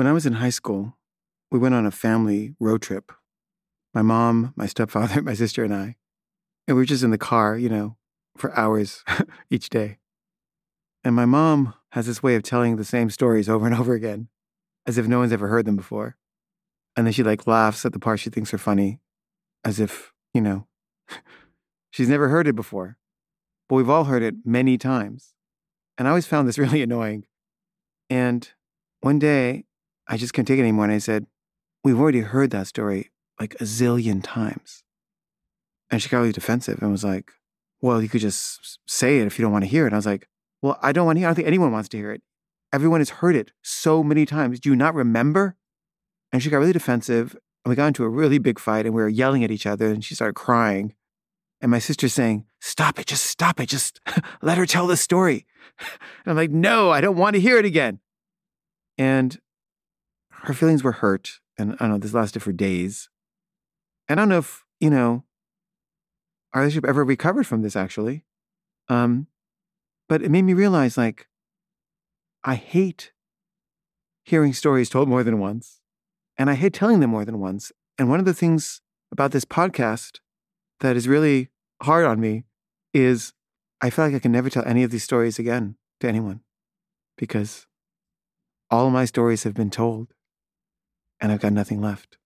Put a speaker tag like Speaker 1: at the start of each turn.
Speaker 1: When I was in high school, we went on a family road trip. My mom, my stepfather, my sister, and I. And we were just in the car, you know, for hours each day. And my mom has this way of telling the same stories over and over again, as if no one's ever heard them before. And then she like laughs at the parts she thinks are funny, as if, you know, she's never heard it before. But we've all heard it many times. And I always found this really annoying. And one day, I just couldn't take it anymore. And I said, We've already heard that story like a zillion times. And she got really defensive and was like, Well, you could just say it if you don't want to hear it. And I was like, Well, I don't want to hear it. I don't think anyone wants to hear it. Everyone has heard it so many times. Do you not remember? And she got really defensive. And we got into a really big fight and we were yelling at each other. And she started crying. And my sister's saying, Stop it, just stop it, just let her tell the story. And I'm like, No, I don't want to hear it again. And her feelings were hurt. And I don't know, this lasted for days. And I don't know if, you know, our relationship ever recovered from this actually. Um, but it made me realize like, I hate hearing stories told more than once. And I hate telling them more than once. And one of the things about this podcast that is really hard on me is I feel like I can never tell any of these stories again to anyone because all my stories have been told and I've got nothing left.